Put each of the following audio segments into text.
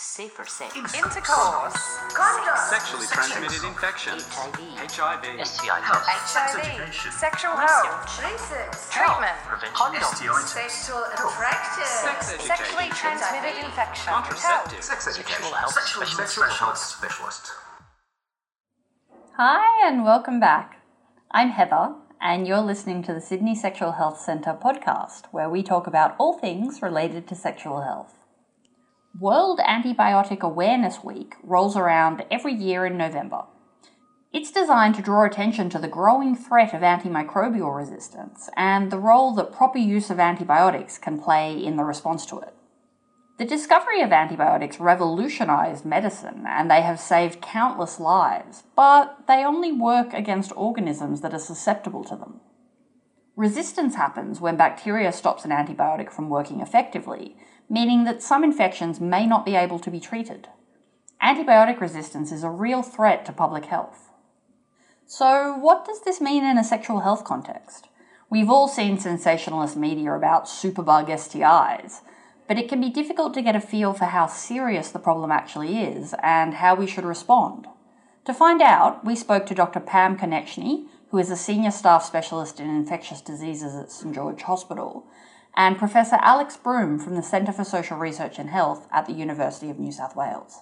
safer sex, intercourse, condoms, Sexually transmitted infections. HIV, HIV. STI HIV, sexual health, treatment, condoms, sexual attraction, Sex education. sexually transmitted infection, Contraceptives. Sex Sexual education. health sexual health specialist. Hi, and welcome back. I'm Heather, and you're listening to the Sydney Sexual Health Centre podcast, where we talk about all things related to sexual health. World Antibiotic Awareness Week rolls around every year in November. It's designed to draw attention to the growing threat of antimicrobial resistance and the role that proper use of antibiotics can play in the response to it. The discovery of antibiotics revolutionized medicine and they have saved countless lives, but they only work against organisms that are susceptible to them. Resistance happens when bacteria stops an antibiotic from working effectively, meaning that some infections may not be able to be treated. Antibiotic resistance is a real threat to public health. So, what does this mean in a sexual health context? We've all seen sensationalist media about superbug STIs, but it can be difficult to get a feel for how serious the problem actually is and how we should respond. To find out, we spoke to Dr. Pam Konecny, who is a senior staff specialist in infectious diseases at St George Hospital, and Professor Alex Broom from the Centre for Social Research and Health at the University of New South Wales.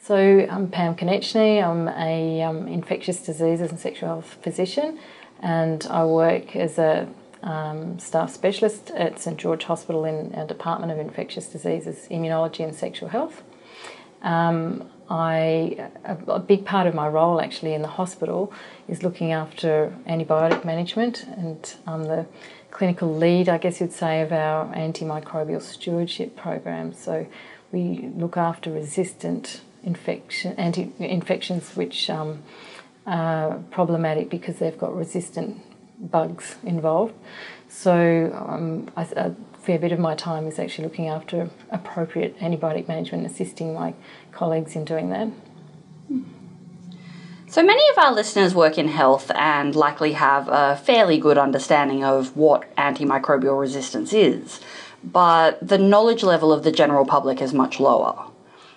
So I'm Pam Konecny. I'm a um, infectious diseases and sexual health physician, and I work as a um, staff specialist at St George Hospital in our Department of Infectious Diseases, Immunology and Sexual Health. Um, I a, a big part of my role actually in the hospital is looking after antibiotic management, and I'm the clinical lead, I guess you'd say, of our antimicrobial stewardship program. So we look after resistant infection, anti infections which um, are problematic because they've got resistant bugs involved. So um, I, a fair bit of my time is actually looking after appropriate antibiotic management, assisting my colleagues in doing that. So many of our listeners work in health and likely have a fairly good understanding of what antimicrobial resistance is, but the knowledge level of the general public is much lower.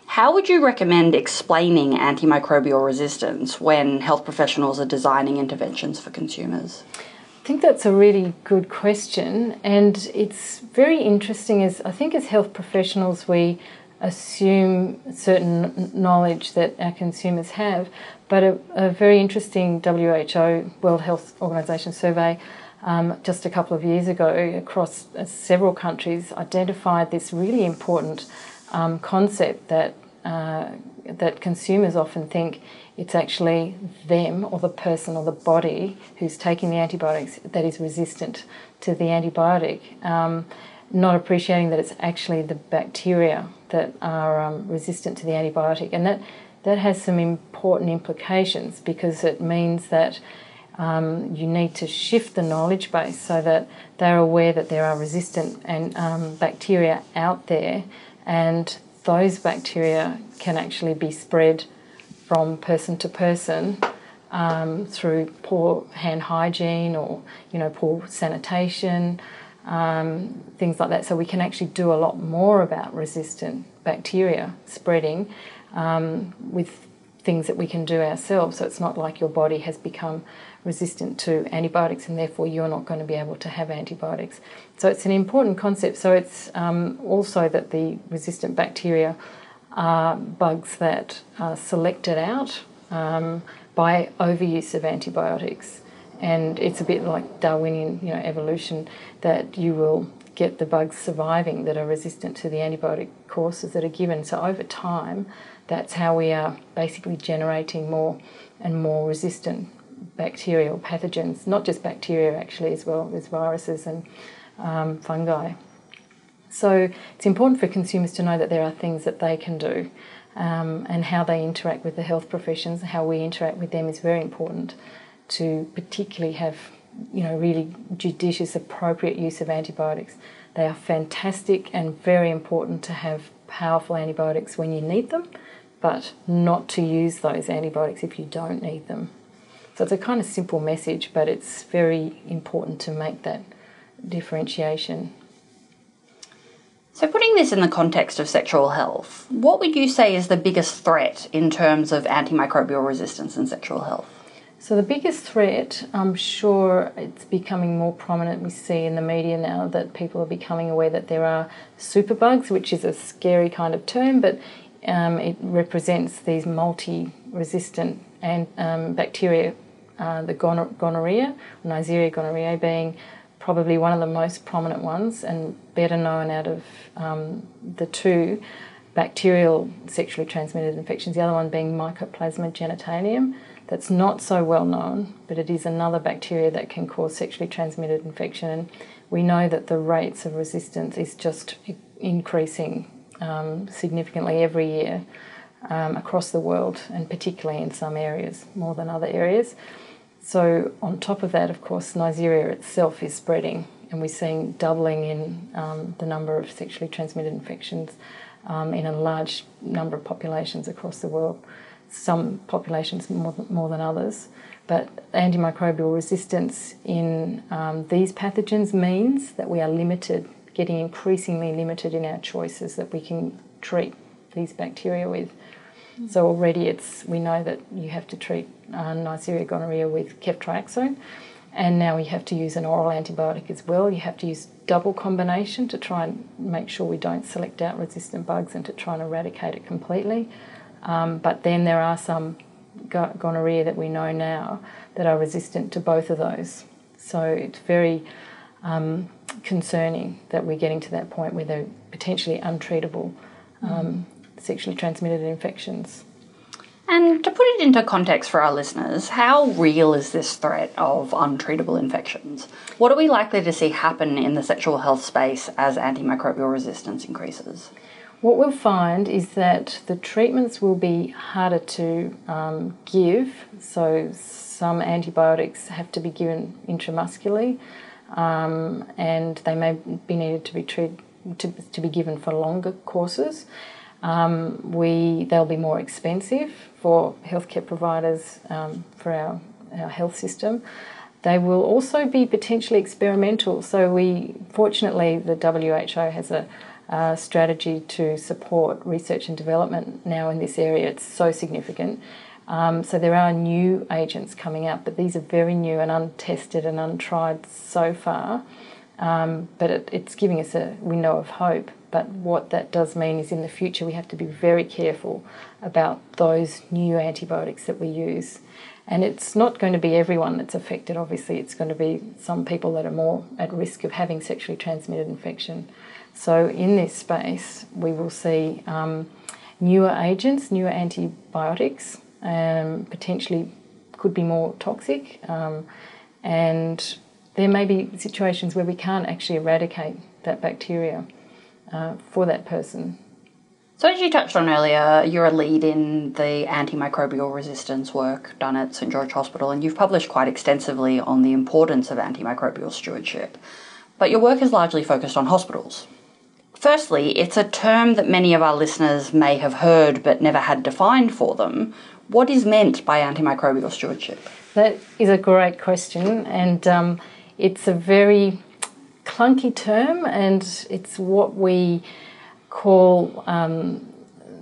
How would you recommend explaining antimicrobial resistance when health professionals are designing interventions for consumers? I think that's a really good question, and it's very interesting. As I think, as health professionals, we assume certain knowledge that our consumers have, but a, a very interesting WHO World Health Organization survey um, just a couple of years ago across uh, several countries identified this really important um, concept that uh, that consumers often think it's actually them or the person or the body who's taking the antibiotics that is resistant to the antibiotic, um, not appreciating that it's actually the bacteria that are um, resistant to the antibiotic, and that that has some important implications because it means that um, you need to shift the knowledge base so that they're aware that there are resistant and um, bacteria out there, and those bacteria can actually be spread from person to person um, through poor hand hygiene or you know poor sanitation, um, things like that. So we can actually do a lot more about resistant bacteria spreading um, with things that we can do ourselves. So it's not like your body has become resistant to antibiotics and therefore you're not going to be able to have antibiotics. So it's an important concept. So it's um, also that the resistant bacteria are bugs that are selected out um, by overuse of antibiotics. And it's a bit like Darwinian, you know, evolution that you will get the bugs surviving that are resistant to the antibiotic courses that are given. So over time, that's how we are basically generating more and more resistant bacterial pathogens, not just bacteria actually as well as viruses and um, fungi. So it's important for consumers to know that there are things that they can do um, and how they interact with the health professions, how we interact with them is very important to particularly have you know really judicious appropriate use of antibiotics. They are fantastic and very important to have powerful antibiotics when you need them, but not to use those antibiotics if you don't need them. So it's a kind of simple message, but it's very important to make that differentiation. So, putting this in the context of sexual health, what would you say is the biggest threat in terms of antimicrobial resistance and sexual health? So, the biggest threat, I'm sure it's becoming more prominent. We see in the media now that people are becoming aware that there are superbugs, which is a scary kind of term, but um, it represents these multi resistant and um, bacteria, uh, the gonorrhea, Neisseria gonorrhoeae being probably one of the most prominent ones and better known out of um, the two bacterial sexually transmitted infections, the other one being Mycoplasma genitalium. That's not so well known, but it is another bacteria that can cause sexually transmitted infection. And we know that the rates of resistance is just increasing um, significantly every year um, across the world, and particularly in some areas more than other areas. So, on top of that, of course, Neisseria itself is spreading, and we're seeing doubling in um, the number of sexually transmitted infections um, in a large number of populations across the world. Some populations more than, more than others, but antimicrobial resistance in um, these pathogens means that we are limited, getting increasingly limited in our choices that we can treat these bacteria with. So already it's we know that you have to treat uh, Neisseria gonorrhea with ceftriaxone, and now we have to use an oral antibiotic as well. You have to use double combination to try and make sure we don't select out resistant bugs and to try and eradicate it completely. Um, but then there are some gonorrhea that we know now that are resistant to both of those. So it's very um, concerning that we're getting to that point where they're potentially untreatable um, sexually transmitted infections. And to put it into context for our listeners, how real is this threat of untreatable infections? What are we likely to see happen in the sexual health space as antimicrobial resistance increases? What we'll find is that the treatments will be harder to um, give, so some antibiotics have to be given intramuscularly, um, and they may be needed to be treated to, to be given for longer courses. Um, we they'll be more expensive for healthcare providers um, for our, our health system. They will also be potentially experimental. So we fortunately the WHO has a uh, strategy to support research and development now in this area. It's so significant. Um, so there are new agents coming out, but these are very new and untested and untried so far. Um, but it, it's giving us a window of hope. But what that does mean is in the future we have to be very careful about those new antibiotics that we use. And it's not going to be everyone that's affected, obviously, it's going to be some people that are more at risk of having sexually transmitted infection. So, in this space, we will see um, newer agents, newer antibiotics, um, potentially could be more toxic, um, and there may be situations where we can't actually eradicate that bacteria uh, for that person. So, as you touched on earlier, you're a lead in the antimicrobial resistance work done at St George Hospital, and you've published quite extensively on the importance of antimicrobial stewardship. But your work is largely focused on hospitals. Firstly, it's a term that many of our listeners may have heard but never had defined for them. What is meant by antimicrobial stewardship? That is a great question, and um, it's a very clunky term, and it's what we call um,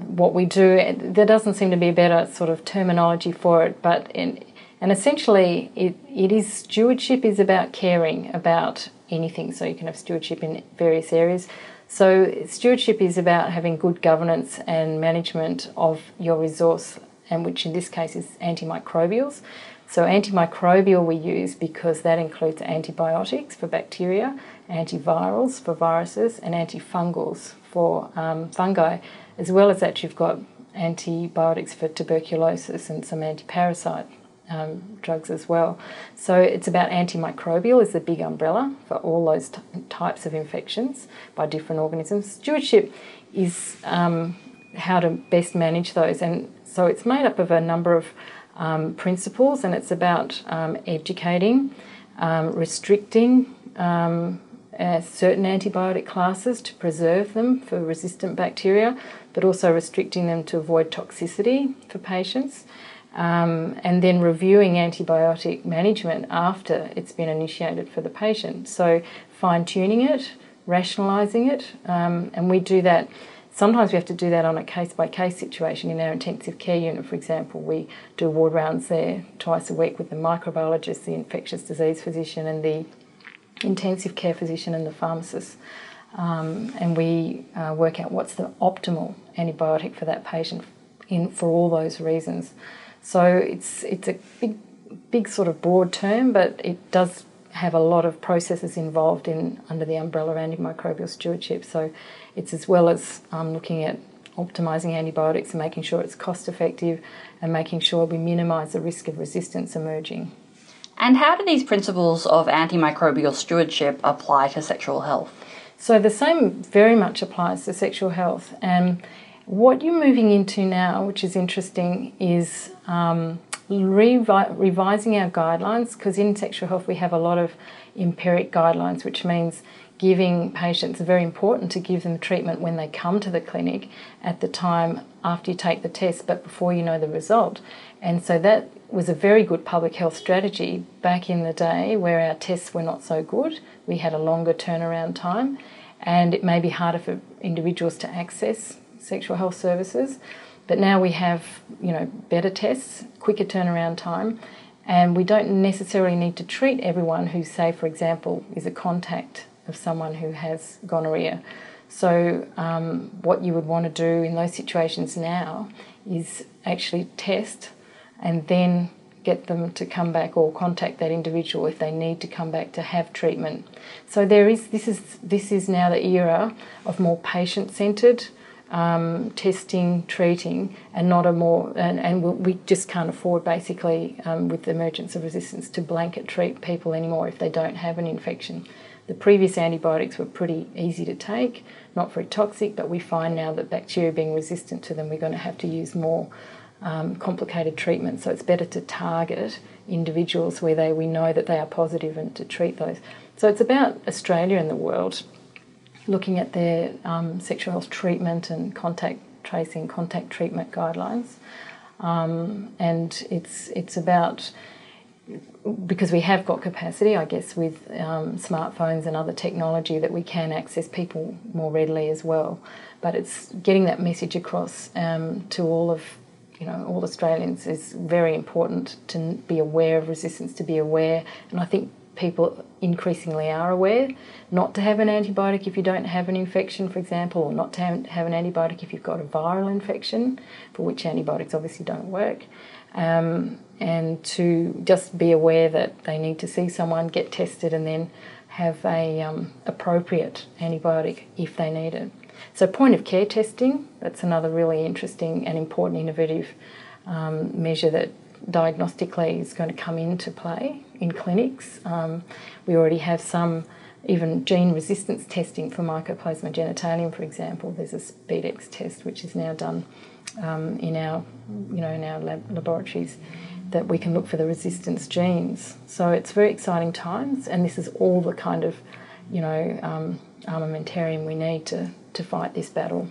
what we do. There doesn't seem to be a better sort of terminology for it, but in, and essentially, it, it is stewardship is about caring about anything. So you can have stewardship in various areas. So stewardship is about having good governance and management of your resource, and which in this case is antimicrobials. So antimicrobial we use because that includes antibiotics for bacteria, antivirals for viruses, and antifungals for um, fungi, as well as that you've got antibiotics for tuberculosis and some antiparasite um, drugs as well. So it's about antimicrobial is the big umbrella for all those types of infections by different organisms. Stewardship is um, how to best manage those, and so it's made up of a number of um, principles, and it's about um, educating, um, restricting um, uh, certain antibiotic classes to preserve them for resistant bacteria, but also restricting them to avoid toxicity for patients. Um, and then reviewing antibiotic management after it's been initiated for the patient. So, fine tuning it rationalising it, um, and we do that. Sometimes we have to do that on a case by case situation. In our intensive care unit, for example, we do ward rounds there twice a week with the microbiologist, the infectious disease physician, and the intensive care physician and the pharmacist. Um, and we uh, work out what's the optimal antibiotic for that patient in, for all those reasons. So it's it's a big big sort of broad term, but it does have a lot of processes involved in under the umbrella of antimicrobial stewardship. So it's as well as um, looking at optimizing antibiotics and making sure it's cost effective and making sure we minimize the risk of resistance emerging. And how do these principles of antimicrobial stewardship apply to sexual health? So the same very much applies to sexual health. And what you're moving into now, which is interesting, is um, revi- revising our guidelines because in sexual health we have a lot of empiric guidelines, which means giving patients very important to give them treatment when they come to the clinic at the time after you take the test but before you know the result. And so that was a very good public health strategy back in the day where our tests were not so good. We had a longer turnaround time and it may be harder for individuals to access sexual health services but now we have, you know, better tests, quicker turnaround time, and we don't necessarily need to treat everyone who, say, for example, is a contact of someone who has gonorrhea. So, um, what you would want to do in those situations now is actually test and then get them to come back or contact that individual if they need to come back to have treatment. So there is this is this is now the era of more patient centered um, testing, treating, and not a more, and, and we just can't afford basically um, with the emergence of resistance to blanket treat people anymore if they don't have an infection. The previous antibiotics were pretty easy to take, not very toxic, but we find now that bacteria being resistant to them, we're going to have to use more um, complicated treatments. So it's better to target individuals where they we know that they are positive and to treat those. So it's about Australia and the world looking at their um, sexual health treatment and contact tracing, contact treatment guidelines. Um, and it's it's about because we have got capacity, I guess, with um, smartphones and other technology that we can access people more readily as well. But it's getting that message across um, to all of you know all Australians is very important to be aware of resistance, to be aware, and I think people increasingly are aware not to have an antibiotic if you don't have an infection, for example, or not to have an antibiotic if you've got a viral infection, for which antibiotics obviously don't work. Um, and to just be aware that they need to see someone, get tested, and then have a um, appropriate antibiotic if they need it. So point of care testing, that's another really interesting and important innovative um, measure that diagnostically is going to come into play in clinics. Um, we already have some even gene resistance testing for Mycoplasma genitalium, for example. There's a SpeeDx test which is now done um, in our, you know, in our lab- laboratories that we can look for the resistance genes. So it's very exciting times, and this is all the kind of, you know, um, armamentarium we need to, to fight this battle.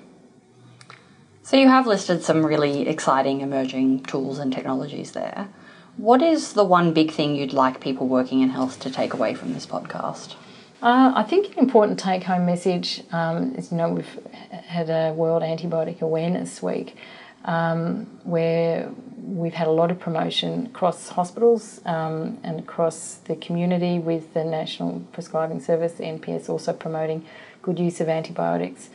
So you have listed some really exciting emerging tools and technologies there. What is the one big thing you'd like people working in health to take away from this podcast? Uh, I think an important take home message um, is you know, we've had a World Antibiotic Awareness Week um, where we've had a lot of promotion across hospitals um, and across the community with the National Prescribing Service, the NPS, also promoting good use of antibiotics.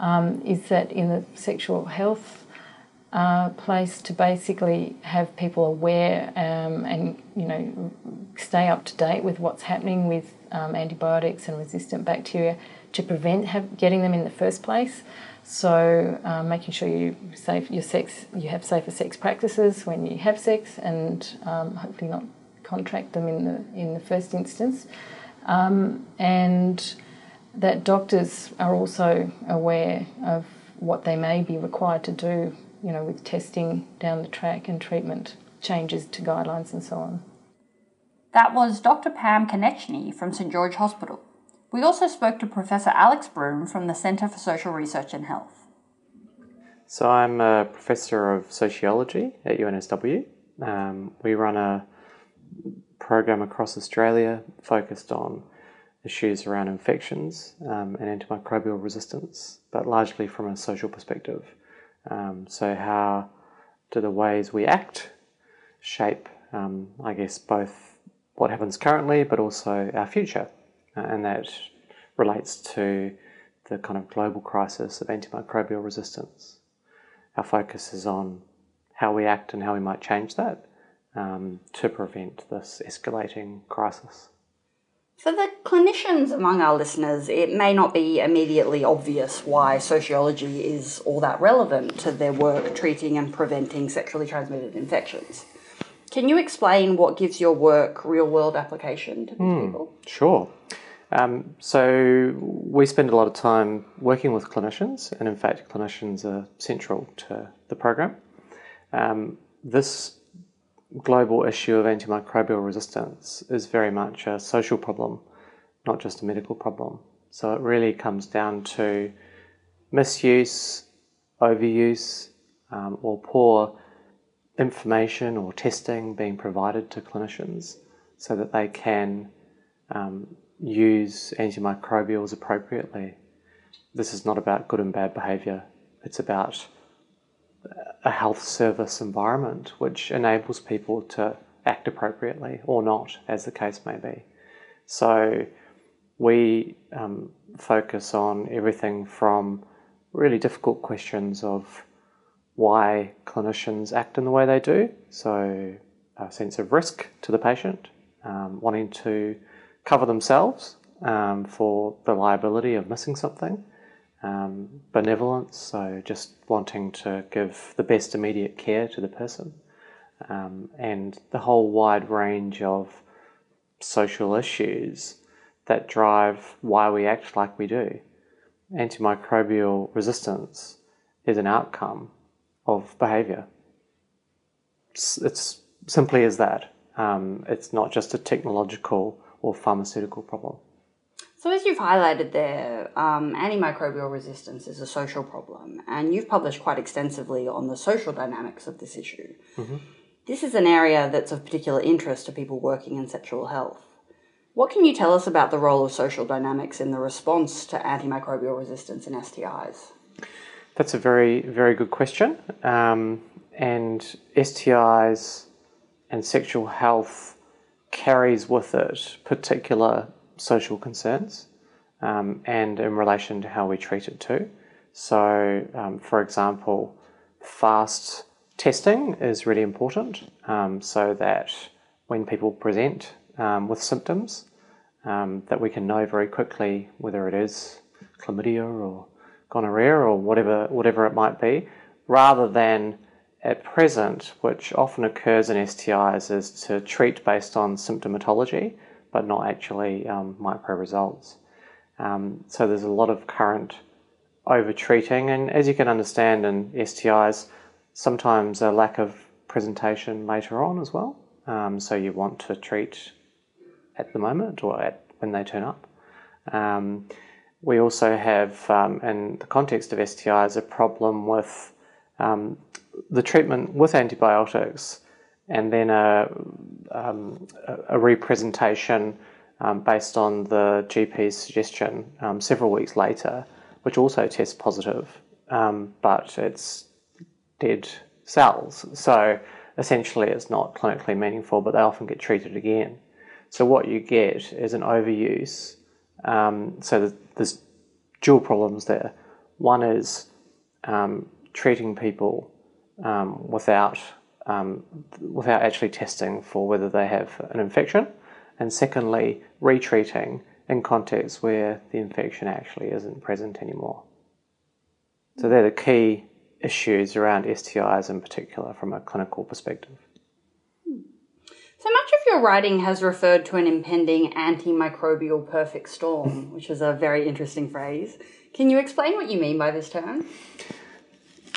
Um, is that in the sexual health uh, place to basically have people aware um, and you know stay up to date with what's happening with um, antibiotics and resistant bacteria to prevent have, getting them in the first place. So um, making sure you safe your sex you have safer sex practices when you have sex and um, hopefully not contract them in the in the first instance, um, and that doctors are also aware of what they may be required to do you know, with testing down the track and treatment changes to guidelines and so on. That was Dr. Pam Konecny from St George Hospital. We also spoke to Professor Alex Broom from the Centre for Social Research and Health. So, I'm a professor of sociology at UNSW. Um, we run a program across Australia focused on issues around infections um, and antimicrobial resistance, but largely from a social perspective. Um, so, how do the ways we act shape, um, I guess, both what happens currently but also our future? Uh, and that relates to the kind of global crisis of antimicrobial resistance. Our focus is on how we act and how we might change that um, to prevent this escalating crisis. For the clinicians among our listeners, it may not be immediately obvious why sociology is all that relevant to their work treating and preventing sexually transmitted infections. Can you explain what gives your work real world application to these mm, people? Sure. Um, so, we spend a lot of time working with clinicians, and in fact, clinicians are central to the program. Um, this global issue of antimicrobial resistance is very much a social problem, not just a medical problem. So it really comes down to misuse, overuse, um, or poor information or testing being provided to clinicians so that they can um, use antimicrobials appropriately. This is not about good and bad behaviour, it's about a health service environment which enables people to act appropriately or not, as the case may be. So we um, focus on everything from really difficult questions of why clinicians act in the way they do, so a sense of risk to the patient, um, wanting to cover themselves um, for the liability of missing something, um, benevolence, so just wanting to give the best immediate care to the person, um, and the whole wide range of social issues that drive why we act like we do. Antimicrobial resistance is an outcome of behavior. It's, it's simply as that. Um, it's not just a technological or pharmaceutical problem. So, as you've highlighted there, um, antimicrobial resistance is a social problem, and you've published quite extensively on the social dynamics of this issue. Mm-hmm. This is an area that's of particular interest to people working in sexual health. What can you tell us about the role of social dynamics in the response to antimicrobial resistance in STIs? That's a very, very good question. Um, and STIs and sexual health carries with it particular social concerns um, and in relation to how we treat it too. So, um, for example, fast testing is really important um, so that when people present um, with symptoms, um, that we can know very quickly whether it is chlamydia or gonorrhea or whatever whatever it might be, rather than at present, which often occurs in STIs, is to treat based on symptomatology but not actually um, micro results. Um, so there's a lot of current over treating, and as you can understand in STIs, sometimes a lack of presentation later on as well. Um, so you want to treat at the moment or at when they turn up. Um, we also have, um, in the context of STIs, a problem with um, the treatment with antibiotics and then a, um, a representation um, based on the GP's suggestion um, several weeks later, which also tests positive, um, but it's dead cells. So essentially, it's not clinically meaningful, but they often get treated again. So what you get is an overuse. Um, so there's dual problems there. One is um, treating people without um, without actually testing for whether they have an infection, and secondly, retreating in contexts where the infection actually isn't present anymore. So they're the key issues around STIs in particular from a clinical perspective. So much of your writing has referred to an impending antimicrobial perfect storm, which is a very interesting phrase. Can you explain what you mean by this term?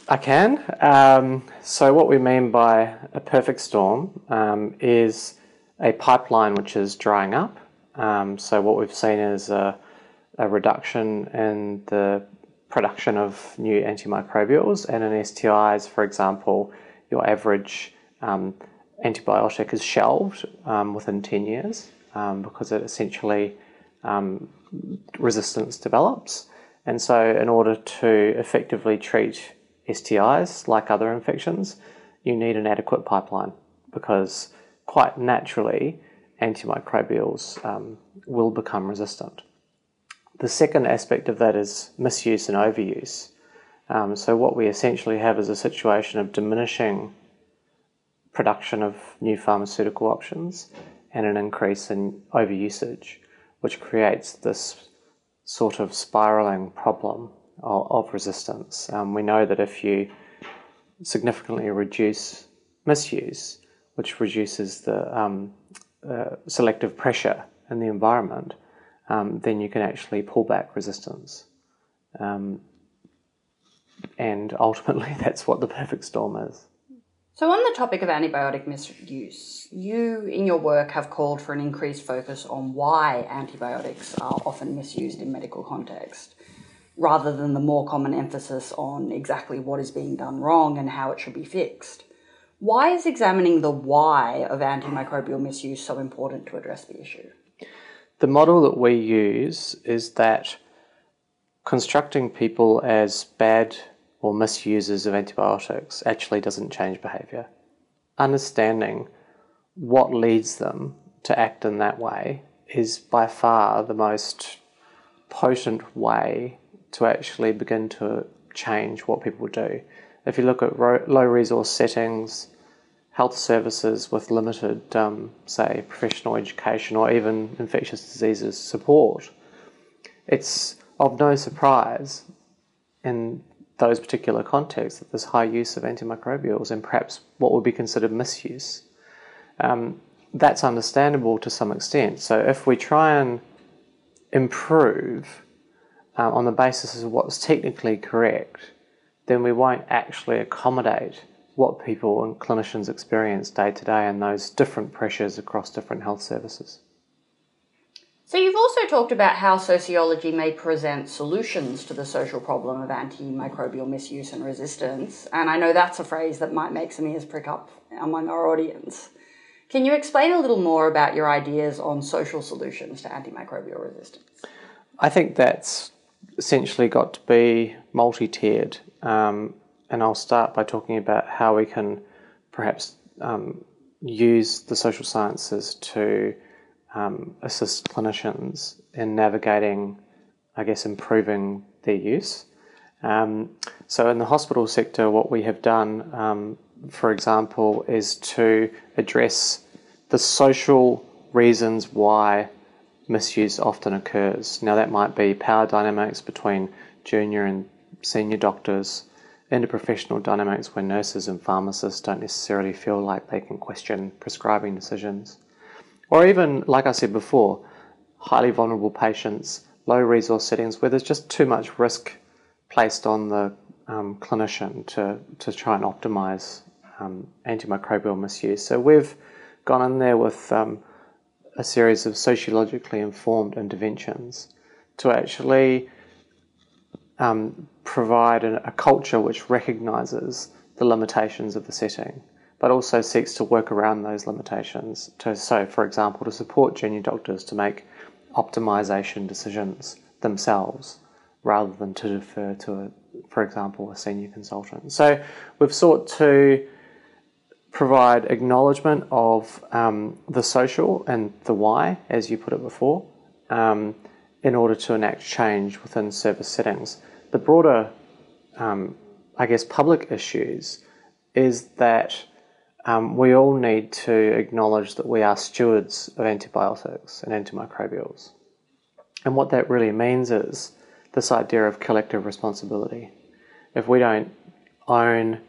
I can. Um, so, what we mean by a perfect storm um, is a pipeline which is drying up. Um, so, what we've seen is a, a, reduction in the production of new antimicrobials, and in STIs, for example, your average um, antibiotic is shelved um, within 10 years um, because it essentially resistance develops. And so, in order to effectively treat STIs like other infections, you need an adequate pipeline because quite naturally antimicrobials um, will become resistant. The second aspect of that is misuse and overuse. Um, so, what we essentially have is a situation of diminishing production of new pharmaceutical options and an increase in overusage, which creates this sort of spiraling problem of, resistance. Um, we know that if you significantly reduce misuse, which reduces the um, uh, selective pressure in the environment, um, then you can actually pull back resistance. Um, and ultimately, that's what the perfect storm is. So, on the topic of antibiotic misuse, you in your work have called for an increased focus on why antibiotics are often misused in medical context, rather than the more common emphasis on exactly what is being done wrong and how it should be fixed. Why is examining the why of antimicrobial misuse so important to address the issue? The model that we use is that constructing people as bad or misusers of antibiotics actually doesn't change behaviour. Understanding what leads them to act in that way is by far the most potent way to actually begin to change what people do. If you look at ro- low resource settings, health services with limited, um, say, professional education or even infectious diseases support, it's of no surprise in those particular contexts that there's high use of antimicrobials and perhaps what would be considered misuse. Um, that's understandable to some extent. So if we try and improve uh, on the basis of what's technically correct, then we won't actually accommodate what people and clinicians experience day to day and those different pressures across different health services. So, you've also talked about how sociology may present solutions to the social problem of antimicrobial misuse and resistance, and I know that's a phrase that might make some ears prick up among our audience. Can you explain a little more about your ideas on social solutions to antimicrobial resistance? I think that's essentially got to be multi tiered, um, and I'll start by talking about how we can perhaps um, use the social sciences to um, assist clinicians in navigating, I guess, improving their use. Um, so, in the hospital sector, what we have done, um, for example, is to address the social reasons why misuse often occurs. Now, that might be power dynamics between junior and senior doctors, interprofessional dynamics where nurses and pharmacists don't necessarily feel like they can question prescribing decisions. Or even, like I said before, highly vulnerable patients, low resource settings where there's just too much risk placed on the um, clinician to, to try and optimize um, antimicrobial misuse. So we've gone in there with um, a series of sociologically informed interventions to actually um, provide a, a culture which recognizes the limitations of the setting but also seeks to work around those limitations. To, so, for example, to support junior doctors to make optimization decisions themselves rather than to defer to, a, for example, a senior consultant. So, we've sought to provide acknowledgement of um, the social and the why, as you put it before, um, in order to enact change within service settings. The broader, um, I guess, public issues is that um, we all need to acknowledge that we are stewards of antibiotics and antimicrobials. And what that really means is this idea of collective responsibility. If we don't own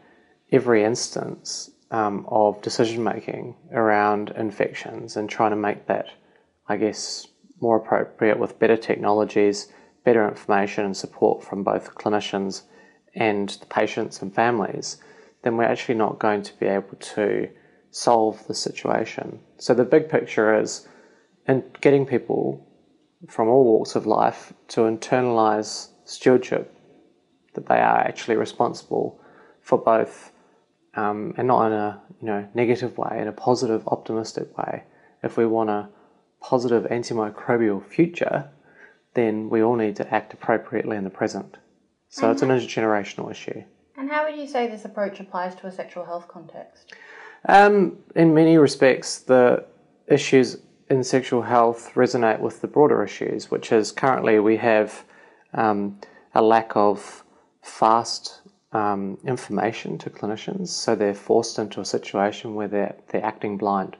every instance um, of decision making around infections and trying to make that, I guess, more appropriate with better technologies, better information, and support from both clinicians and the patients and families, then we're actually not going to be able to solve the situation. So the big picture is in getting people from all walks of life to internalize stewardship, that they are actually responsible for both, um, and not in a you know negative way, in a positive, optimistic way. If we want a positive antimicrobial future, then we all need to act appropriately in the present. So it's an intergenerational issue. And how would you say this approach applies to a sexual health context? Um, in many respects, the issues in sexual health resonate with the broader issues, which is currently we have um, a lack of fast um, information to clinicians, so they're forced into a situation where they're, they're acting blind.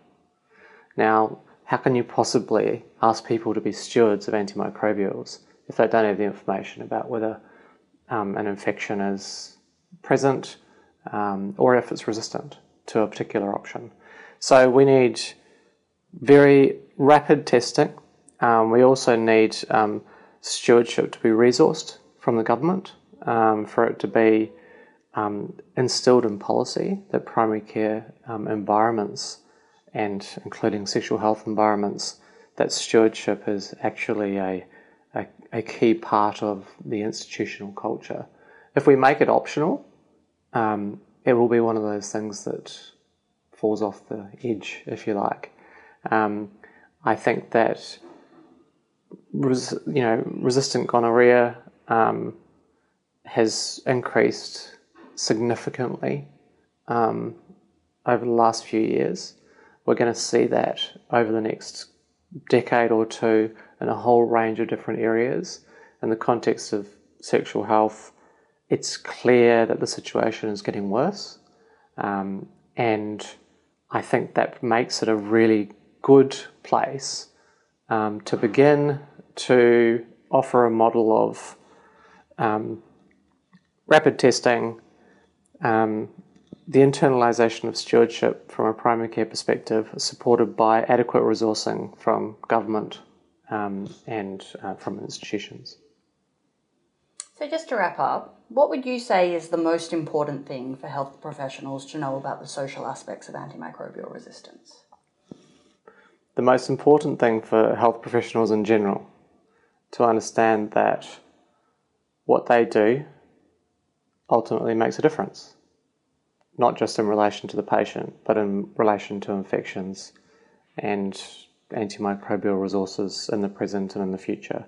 Now, how can you possibly ask people to be stewards of antimicrobials if they don't have the information about whether um, an infection is present um, or if it's resistant to a particular option? So we need very rapid testing. Um, we also need um, stewardship to be resourced from the government um, for it to be um, instilled in policy that primary care um, environments and including sexual health environments, that stewardship is actually a, a, a key part of the institutional culture. If we make it optional, um, it will be one of those things that falls off the edge, if you like. Um, I think that res- you know resistant gonorrhea um, has increased significantly um, over the last few years. We're going to see that over the next decade or two in a whole range of different areas. In the context of sexual health, it's clear that the situation is getting worse. Um, and I think that makes it a really good place um, to begin to offer a model of um, rapid testing, um, the internalisation of stewardship from a primary care perspective, supported by adequate resourcing from government um, and uh, from institutions. So, just to wrap up, what would you say is the most important thing for health professionals to know about the social aspects of antimicrobial resistance? The most important thing for health professionals in general to understand that what they do ultimately makes a difference, not just in relation to the patient, but in relation to infections and antimicrobial resources in the present and in the future.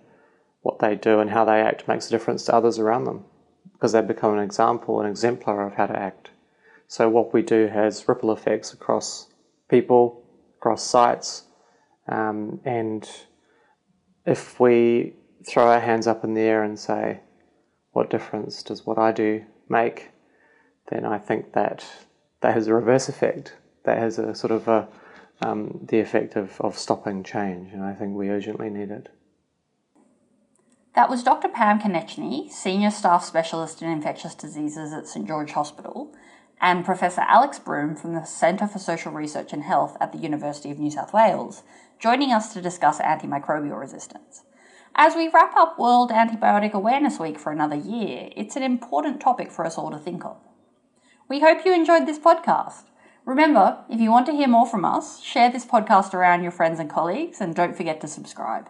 What they do and how they act makes a difference to others around them because they become an example, an exemplar of how to act. So, what we do has ripple effects across people, across sites, um, and if we throw our hands up in the air and say, what difference does what I do make? Then I think that that has a reverse effect. That has a sort of a, um, the effect of, of stopping change, and I think we urgently need it. That was Dr. Pam Konecny, Senior Staff Specialist in Infectious Diseases at St George Hospital, and Professor Alex Broom from the Centre for Social Research and Health at the University of New South Wales, joining us to discuss antimicrobial resistance. As we wrap up World Antibiotic Awareness Week for another year, it's an important topic for us all to think of. We hope you enjoyed this podcast. Remember, if you want to hear more from us, share this podcast around your friends and colleagues and don't forget to subscribe.